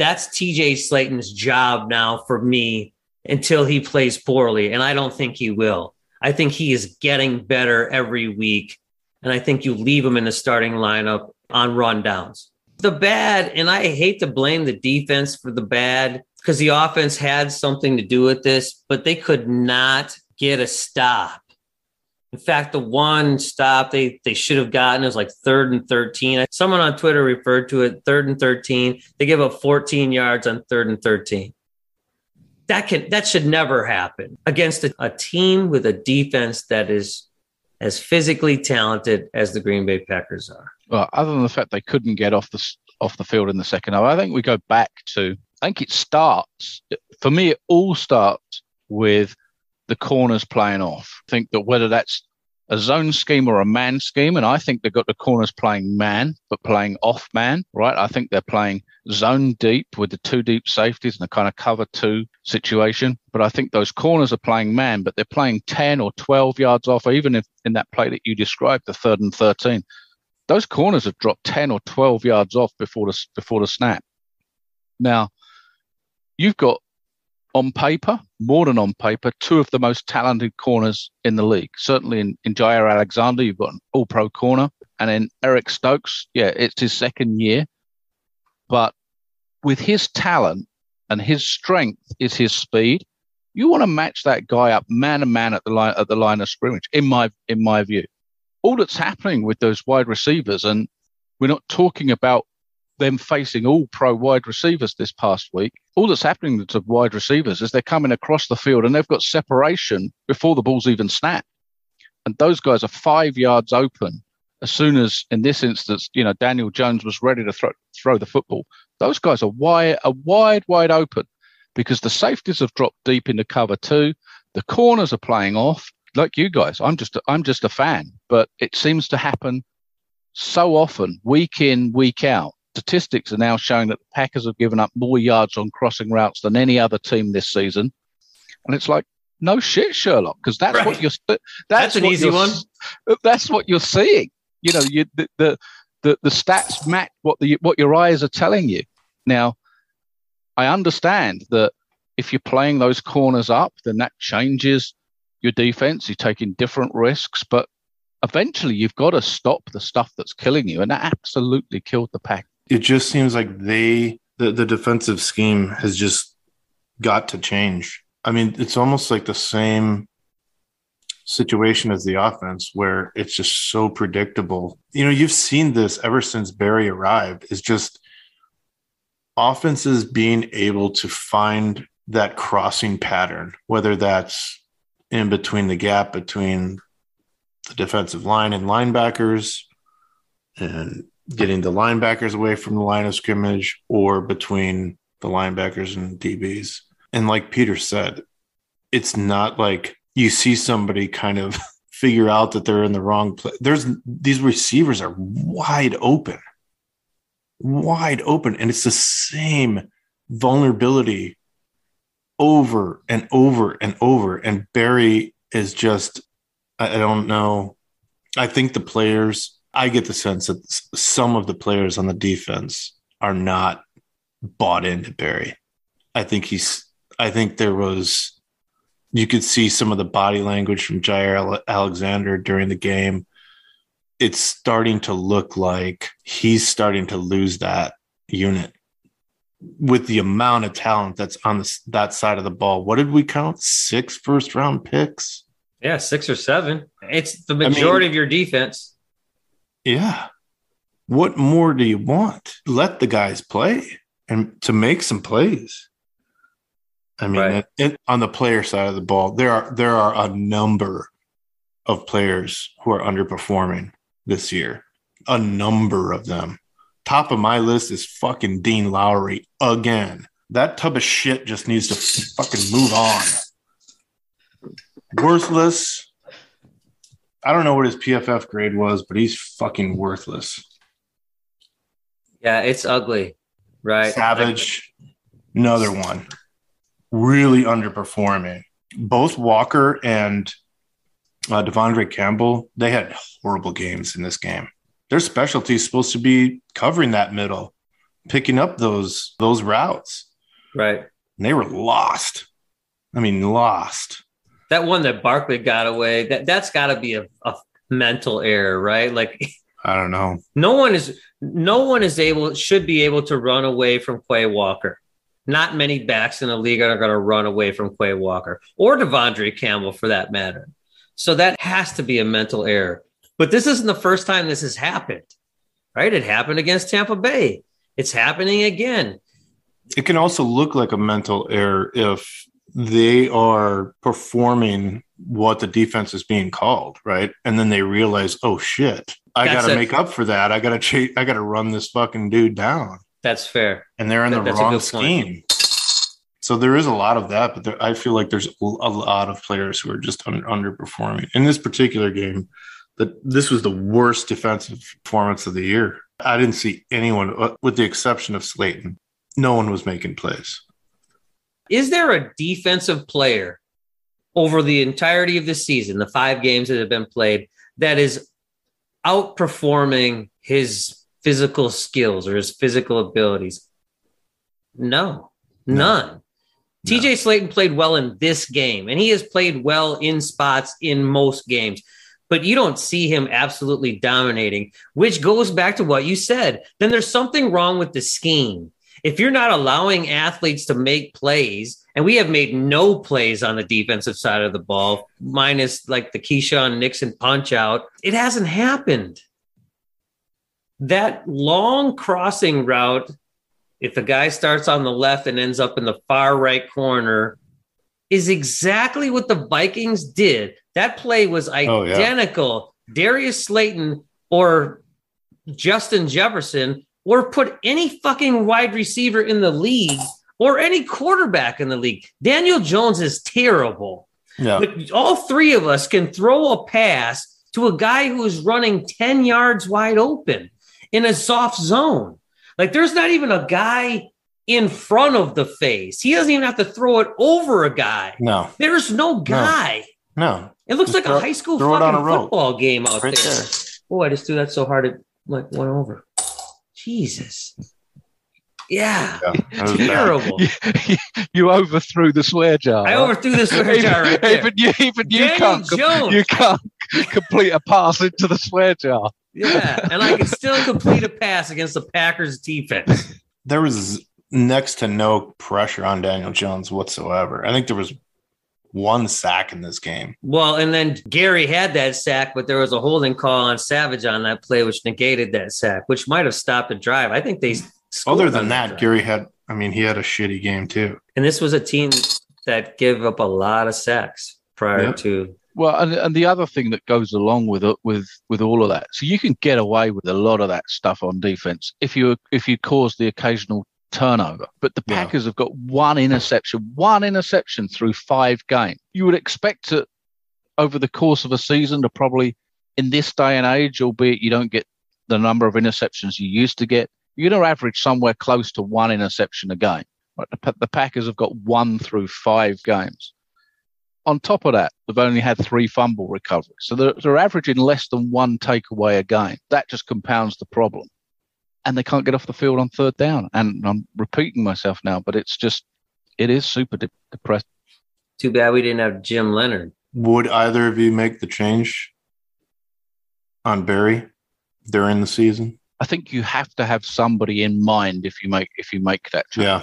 That's TJ Slaton's job now for me until he plays poorly. And I don't think he will. I think he is getting better every week. And I think you leave him in the starting lineup on rundowns the bad, and I hate to blame the defense for the bad because the offense had something to do with this, but they could not get a stop. In fact, the one stop they, they should have gotten is like third and 13. Someone on Twitter referred to it third and 13. They give up 14 yards on third and 13. That can that should never happen against a, a team with a defense that is as physically talented as the Green Bay Packers are. Well, other than the fact they couldn't get off the off the field in the second half, I think we go back to. I think it starts for me. It all starts with the corners playing off. I think that whether that's a zone scheme or a man scheme, and I think they've got the corners playing man, but playing off man, right? I think they're playing zone deep with the two deep safeties and the kind of cover two situation. But I think those corners are playing man, but they're playing 10 or 12 yards off, even if in that play that you described, the third and 13. Those corners have dropped 10 or 12 yards off before the, before the snap. Now, you've got on paper, more than on paper, two of the most talented corners in the league. Certainly in, in Jaire Alexander, you've got an all pro corner. And in Eric Stokes, yeah, it's his second year. But with his talent and his strength is his speed, you want to match that guy up man to man at the line at the line of scrimmage, in my in my view. All that's happening with those wide receivers, and we're not talking about them facing all pro wide receivers this past week. All that's happening to wide receivers is they're coming across the field and they've got separation before the ball's even snapped. And those guys are five yards open as soon as, in this instance, you know, Daniel Jones was ready to throw, throw the football. Those guys are wide, are wide, wide open because the safeties have dropped deep into cover two. The corners are playing off. Like you guys, I'm just, I'm just a fan, but it seems to happen so often, week in, week out statistics are now showing that the Packers have given up more yards on crossing routes than any other team this season. And it's like, no shit, Sherlock, because that's right. what you're. That's, that's an easy one. That's what you're seeing. You know, you, the, the the the stats match what the what your eyes are telling you. Now, I understand that if you're playing those corners up, then that changes your defense. You're taking different risks, but eventually you've got to stop the stuff that's killing you, and that absolutely killed the pack it just seems like they the, the defensive scheme has just got to change. I mean, it's almost like the same situation as the offense where it's just so predictable. You know, you've seen this ever since Barry arrived. Is just offenses being able to find that crossing pattern, whether that's in between the gap between the defensive line and linebackers and getting the linebackers away from the line of scrimmage or between the linebackers and DBs. And like Peter said, it's not like you see somebody kind of figure out that they're in the wrong place. There's these receivers are wide open, wide open. And it's the same vulnerability over and over and over. And Barry is just I, I don't know. I think the players. I get the sense that some of the players on the defense are not bought into Barry. I think he's. I think there was. You could see some of the body language from Jaire Alexander during the game. It's starting to look like he's starting to lose that unit with the amount of talent that's on this, that side of the ball. What did we count? Six first round picks. Yeah, six or seven. It's the mean- majority of your defense. Yeah. What more do you want? Let the guys play and to make some plays. I mean, Right. it, it- on the player side of the ball, there are there are a number of players who are underperforming this year. A number of them. Top of my list is fucking Dean Lowry again. That tub of shit just needs to fucking move on. Worthless. I don't know what his PFF grade was, but he's fucking worthless. Yeah, it's ugly, right? Savage, another one. Really underperforming. Both Walker and uh, De'Vondre Campbell, they had horrible games in this game. Their specialty is supposed to be covering that middle, picking up those those routes. Right. And they were lost. I mean, lost. That one that Barkley got away, that that's got to be a, a mental error, right? Like I don't know. no one is no one is able should be able to run away from Quay Walker. Not many backs in the league are going to run away from Quay Walker or De'Vondre Campbell for that matter. So that has to be a mental error. But this isn't the first time this has happened, right? It happened against Tampa Bay. It's happening again. It can also look like a mental error if they are performing what the defense is being called, right? And then they realize, oh shit, I got to make up for that. I got to chase. I got to run this fucking dude down, That's fair. and they're in That- the wrong point. scheme. So there is a lot of that, but there, I feel like there's a lot of players who are just un, underperforming in this particular game. That this was the worst defensive performance of the year. I didn't see anyone, uh, with the exception of Slaton. No one was making plays. Is there a defensive player over the entirety of the season, the five games that have been played, that is outperforming his physical skills or his physical abilities? No, No. none. No. TJ Slaton played well in this game, and he has played well in spots in most games. But you don't see him absolutely dominating, which goes back to what you said. Then there's something wrong with the scheme. If you're not allowing athletes to make plays, and we have made no plays on the defensive side of the ball, minus like the Keisean Nixon punch out, it hasn't happened. That long crossing route if the guy starts on the left and ends up in the far right corner, is exactly what the Vikings did. That play was Oh, yeah. identical. Darius Slayton or Justin Jefferson, or put any fucking wide receiver in the league or any quarterback in the league. Daniel Jones is terrible. Yeah. But all three of us can throw a pass to a guy who is running 10 yards wide open in a soft zone. Like there's not even a guy in front of the face. He doesn't even have to throw it over a guy. No, There's no guy. no. It looks Just like throw- a high school throw it on fucking football game out Right there. there. Oh, I just threw that so hard it like went over. Jesus. Yeah. Yeah, that was bad. Terrible. you, you overthrew the swear jar. I overthrew the swear jar right there. even you, even you can't, com- Jones. you can't complete a pass into the swear jar. Yeah. And I can still complete a pass against the Packers defense. There was next to no pressure on Daniel Jones whatsoever. I think there was one sack in this game. Well, and then Gary had that sack, but there was a holding call on Savage on that play, which negated that sack, which might have stopped the drive. I think they Other than that, drive. Gary had. I mean, he had a shitty game too. and this was a team that gave up a lot of sacks prior Yep. to Well, and, and the other thing that goes along with it, with with all of that, so you can get away with a lot of that stuff on defense if you if you cause the occasional turnover. But the Yeah. Packers have got one interception, one interception through five games. You would expect to over the course of a season to probably in this day and age, albeit you don't get the number of interceptions you used to get, you're going to average somewhere close to one interception a game. Right? The, the Packers have got one through five games. On top of that, they've only had three fumble recoveries. So they're, they're averaging less than one takeaway a game. That just compounds the problem. And they can't get off the field on third down. And I'm repeating myself now, but it's just, it is super de- depressing. Too bad we didn't have Jim Leonhard. Would either of you make the change on Barry during the season? I think you have to have somebody in mind if you make if you make that change. Yeah.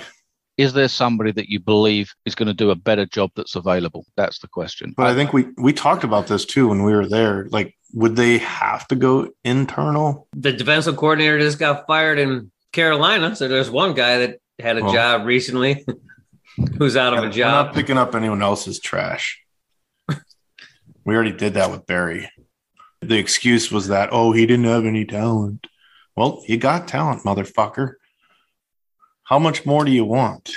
Is there somebody that you believe is going to do a better job that's available? That's the question. But I think we we talked about this too when we were there. Like, would they have to go internal? The defensive coordinator just got fired in Carolina. So there's one guy that had a Well- job recently who's out of a We're not picking up anyone else's trash. we already did that with Barry. The excuse was that, oh, he didn't have any talent. Well, you got talent, motherfucker. How much more do you want?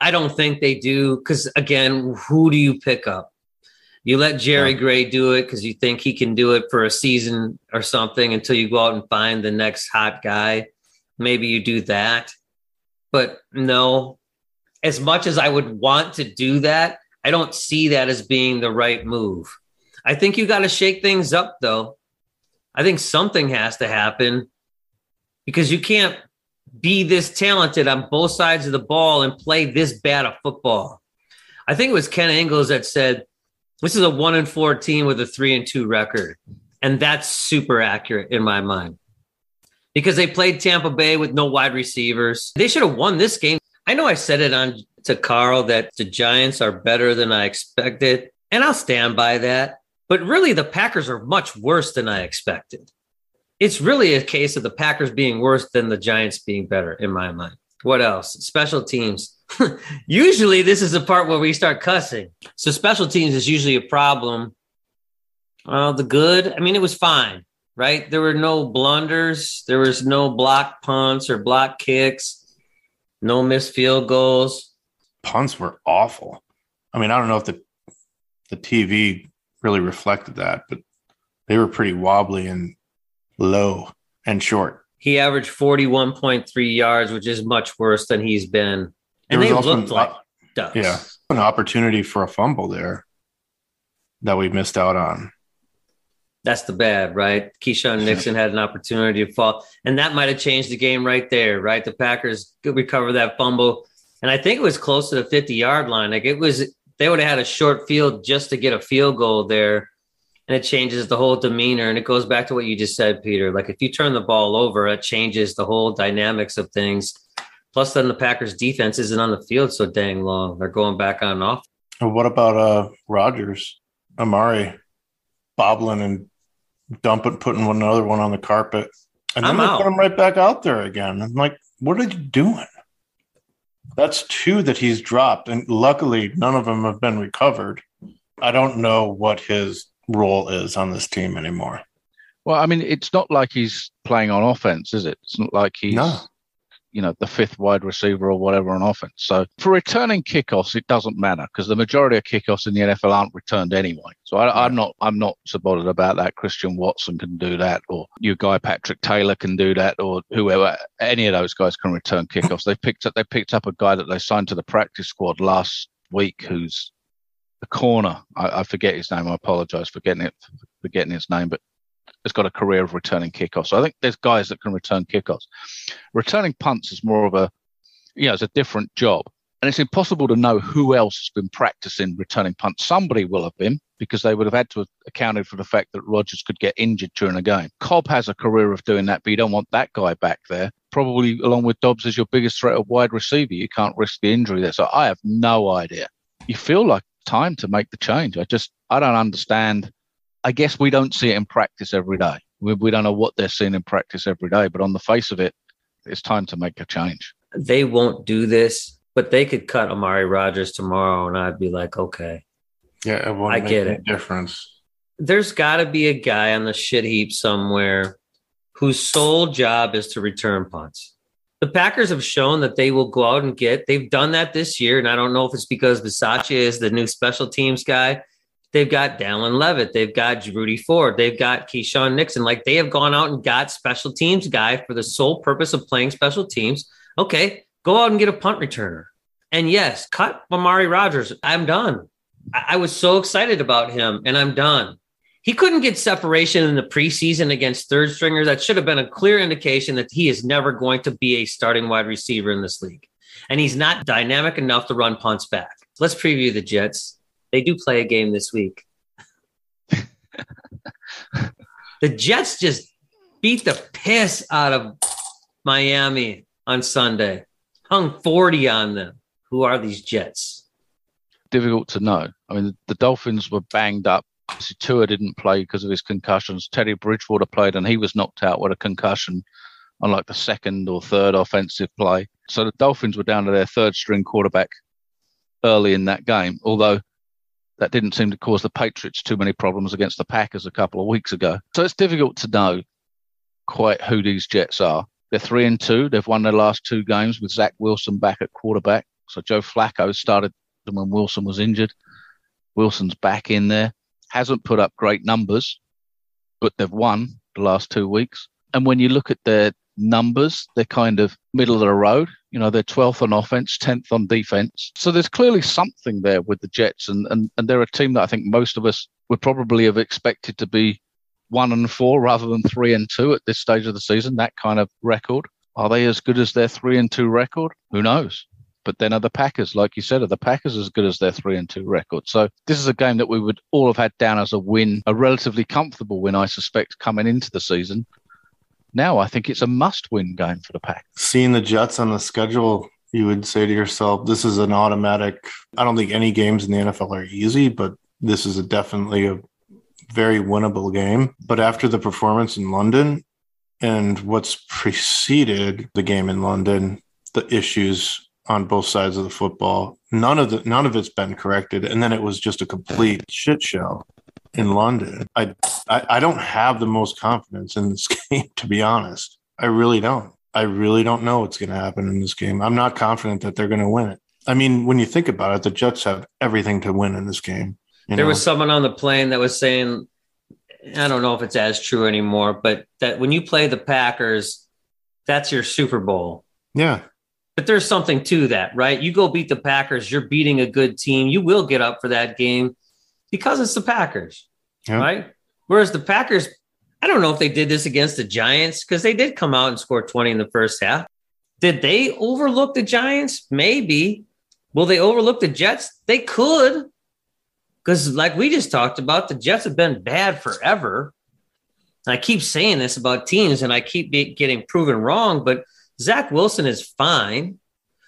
I don't think they do because again, who do you pick up? You let Jerry Yeah. Gray do it because you think he can do it for a season or something until you go out and find the next hot guy. Maybe you do that. But no, as much as I would want to do that, I don't see that as being the right move. I think you got to shake things up though. I think something has to happen because you can't be this talented on both sides of the ball and play this bad of football. I think it was Ken Ingles that said, This is a one and four team with a three and two record. And that's super accurate in my mind because they played Tampa Bay with no wide receivers. They should have won this game. I know I said it on to Carl that the Giants are better than I expected, and I'll stand by that. But really, the Packers are much worse than I expected it's really a case of the Packers being worse than the Giants being better, in my mind. What else? Special teams. usually, this is the part where we start cussing. So, special teams is usually a problem. Uh, the good, I mean, it was fine, right? There were no blunders, there was no block punts or block kicks, no missed field goals. Punts were awful. I mean, I don't know if the the TV really reflected that, but they were pretty wobbly and low and short. He averaged 41.3 yards, which is much worse than he's been. And they looked an- like ducks. Yeah, an opportunity for a fumble there that we missed out on. That's the bad, right? Keisean Nixon had an opportunity to fall, and that might have changed the game right there, right? The Packers could recover that fumble, and I think it was close to the 50 yard line. Like it was, they would have had a short field just to get a field goal there, and it changes the whole demeanor. And it goes back to what you just said, Peter. Like if you turn the ball over, it changes the whole dynamics of things. Plus, then the Packers defense isn't on the field so dang long. They're going back on and off. What about uh Rodgers, Amari, bobbling and dumping, putting one another one on the carpet, and then I'm they out. put him right back out there again. I'm like, what are you doing? That's two that he's dropped, and luckily none of them have been recovered. I don't know what his role is on this team anymore. Well, I mean, it's not like he's playing on offense, is it? It's not like he's, No. you know, the fifth wide receiver or whatever on offense. So for returning kickoffs, it doesn't matter because the majority of kickoffs in the NFL aren't returned anyway. So I, I'm not, I'm not so bothered about that. Christian Watson can do that, or your guy Patrick Taylor can do that, or whoever. Any of those guys can return kickoffs. they picked up, they picked up a guy that they signed to the practice squad last week, who's the corner. I, I forget his name. I apologize for getting it, for getting his name, but has got a career of returning kickoffs. So I think there's guys that can return kickoffs. Returning punts is more of a, you know, it's a different job. And it's impossible to know who else has been practicing returning punts. Somebody will have been because they would have had to have accounted for the fact that Rodgers could get injured during a game. Cobb has a career of doing that, but you don't want that guy back there. Probably along with Doubs as your biggest threat of wide receiver. You can't risk the injury there. So I have no idea. You feel like time to make the change. I just, I don't understand. I guess we don't see it in practice every day. We, we don't know what they're seeing in practice every day, but on the face of it, it's time to make a change. they won't do this, but they could cut Amari Rodgers tomorrow, and I'd be like, okay. Yeah, it won't I make get any it. difference. There's got to be a guy on the shit heap somewhere whose sole job is to return punts. The Packers have shown that they will go out and get. They've done that this year, and I don't know if it's because Bisaccia is the new special teams guy. They've got Dallin Leavitt. They've got Rudy Ford. They've got Keisean Nixon. Like they have gone out and got special teams guy for the sole purpose of playing special teams. Okay, go out and get a punt returner. And yes, cut Amari Rodgers. I'm done. I, I was so excited about him, and I'm done. He couldn't get separation in the preseason against third stringers. That should have been a clear indication that he is never going to be a starting wide receiver in this league. And he's not dynamic enough to run punts back. Let's preview the Jets. They do play a game this week. the Jets just beat the piss out of Miami on Sunday, hung 40 on them. Who are these Jets? Difficult to know. I mean, the Dolphins were banged up. Tua didn't play because of his concussions. Teddy Bridgewater played and he was knocked out with a concussion on like the second or third offensive play. So the Dolphins were down to their third string quarterback early in that game, although that didn't seem to cause the Patriots too many problems against the Packers a couple of weeks ago. So it's difficult to know quite who these Jets are. They're three and two. They've won their last two games with Zach Wilson back at quarterback. So Joe Flacco started them when Wilson was injured. Wilson's back in there. Hasn't put up great numbers, but they've won the last two weeks. And when you look at their numbers, they're kind of middle of the road. You know, they're 12th on offense, 10th on defense. So there's clearly something there with the Jets. And, and, and they're a team that I think most of us would probably have expected to be one and four rather than three and two at this stage of the season, that kind of record. Are they as good as their three and two record? Who knows? But then are the Packers, like you said, are the Packers as good as their three and two record? So this is a game that we would all have had down as a win, a relatively comfortable win, I suspect, coming into the season. Now I think it's a must-win game for the Pack. Seeing the Jets on the schedule, you would say to yourself, "This is an automatic." I don't think any games in the NFL are easy, but this is a definitely a very winnable game. But after the performance in London and what's preceded the game in London, the issues on both sides of the football, none of the none of it's been corrected, and then it was just a complete shit show in London. I, I, I don't have the most confidence in this game, to be honest. I really don't. I really don't know what's going to happen in this game. I'm not confident that they're going to win it. I mean, when you think about it, the Jets have everything to win in this game. there know? was someone on the plane that was saying, I don't know if it's as true anymore, but that when you play the Packers, that's your Super Bowl. Yeah. But there's something to that, right? You go beat the Packers, you're beating a good team. You will get up for that game because it's the Packers, yeah. right? Whereas the Packers, I don't know if they did this against the Giants because they did come out and score 20 in the first half. Did they overlook the Giants? Maybe. Will they overlook the Jets? They could. Because, like we just talked about, the Jets have been bad forever. And I keep saying this about teams and I keep getting proven wrong, but Zach Wilson is fine.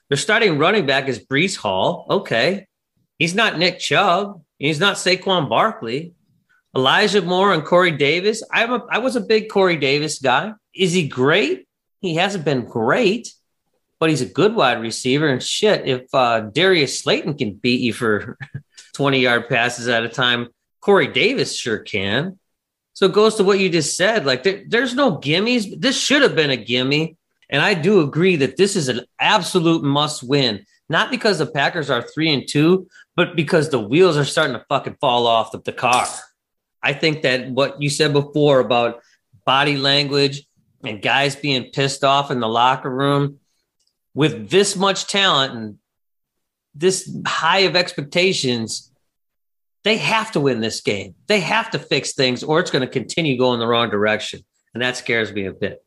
Their starting running back is Breece Hall. Okay. He's not Nick Chubb. He's not Saquon Barkley. Elijah Moore and Corey Davis. I'm a, I was a big Corey Davis guy. Is he great? He hasn't been great, but he's a good wide receiver. And shit, if uh, Darius Slayton can beat you for 20 yard passes at a time, Corey Davis sure can. So it goes to what you just said. Like there, there's no gimmies. This should have been a gimme. And I do agree that this is an absolute must win, not because the Packers are three and two, but because the wheels are starting to fucking fall off of the car. I think that what you said before about body language and guys being pissed off in the locker room with this much talent and this high of expectations, they have to win this game. They have to fix things or it's going to continue going the wrong direction. And that scares me a bit.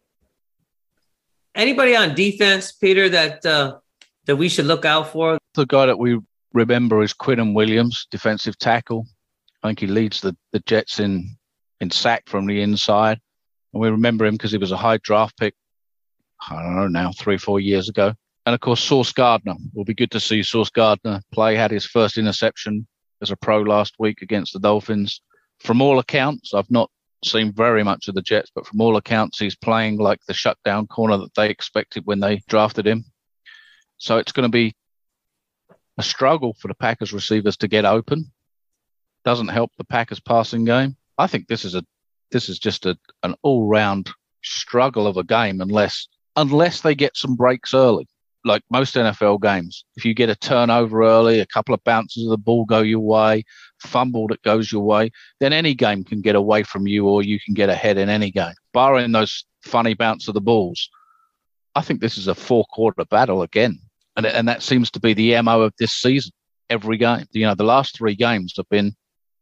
Anybody on defense, Peter, that uh, that we should look out for? The guy that we remember is Quinnen Williams, defensive tackle. I think he leads the, the Jets in, in sack from the inside. And we remember him because he was a high draft pick, I don't know now, three, four years ago. And of course, Sauce Gardner. Will be good to see Sauce Gardner play. Had his first interception as a pro last week against the Dolphins. From all accounts, I've not seen very much of the Jets, but from all accounts, he's playing like the shutdown corner that they expected when they drafted him. So it's going to be a struggle for the Packers receivers to get open. Doesn't help the Packers passing game. I think this is a this is just a, an all round struggle of a game unless unless they get some breaks early. Like most NFL games, if you get a turnover early, a couple of bounces of the ball go your way, fumble that goes your way, then any game can get away from you or you can get ahead in any game. Barring those funny bounce of the balls, I think this is a four quarter battle again and and that seems to be the mo of this season. every game. You know, the last three games have been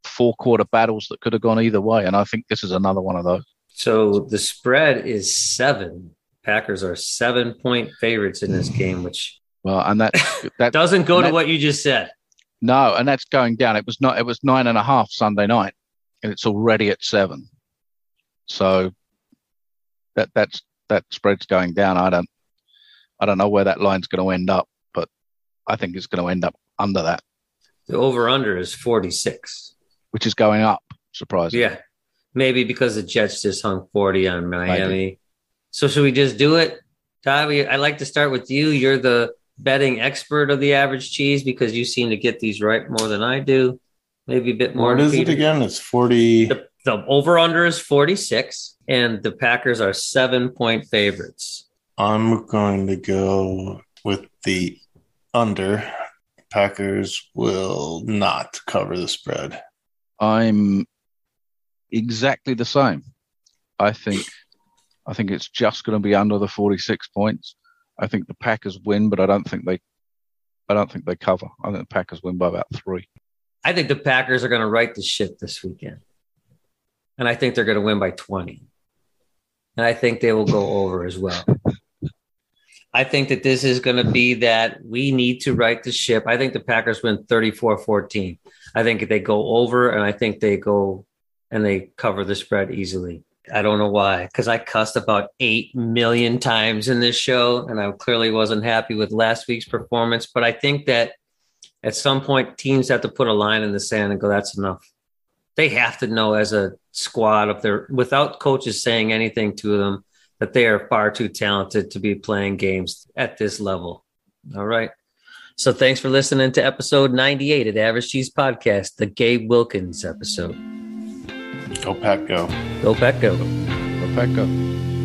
four quarter battles that could have gone either way, and I think this is another one of those. So the spread is seven. Packers are seven point favorites in this game, mm. which Well, and that that doesn't go to That- what you just said. no, and that's going down. It was not. It was nine and a half Sunday night, and it's already at seven. So that that's that spread's going down. I don't I don't know where that line's going to end up, but I think it's going to end up under that, The over under is 46. which is going up. Surprisingly. Yeah. Maybe because the Jets just hung 40 on Miami. Maybe. So should we just do it? Todd, we, I'd like to start with you. You're the betting expert of the average cheese because you seem to get these right more than I do. Maybe a bit more. What than is it again? It's 40. The, the over under is 46, and the Packers are seven point favorites. I'm going to go with the under. Packers will not cover the spread. I'm exactly the same. I think I think it's just going to be under the 46 points. I think the Packers win, but I don't think they I don't think they cover. I think the Packers win by about 3. I think the Packers are going to right the ship this weekend. And I think they're going to win by 20. And I think they will go over as well. I think that this is going to be that we need to right the ship. I think the Packers win 34 14. I think they go over and I think they go and they cover the spread easily. I don't know why, because I cussed about 8 million times in this show and I clearly wasn't happy with last week's performance. But I think that at some point teams have to put a line in the sand and go that's enough. They have to know as a squad if they're without coaches saying anything to them that they are far too talented to be playing games at this level. All right. So thanks for listening to episode 98 of the average cheese podcast the gabe wilkins episode Go Pack, go. go pack go The Packers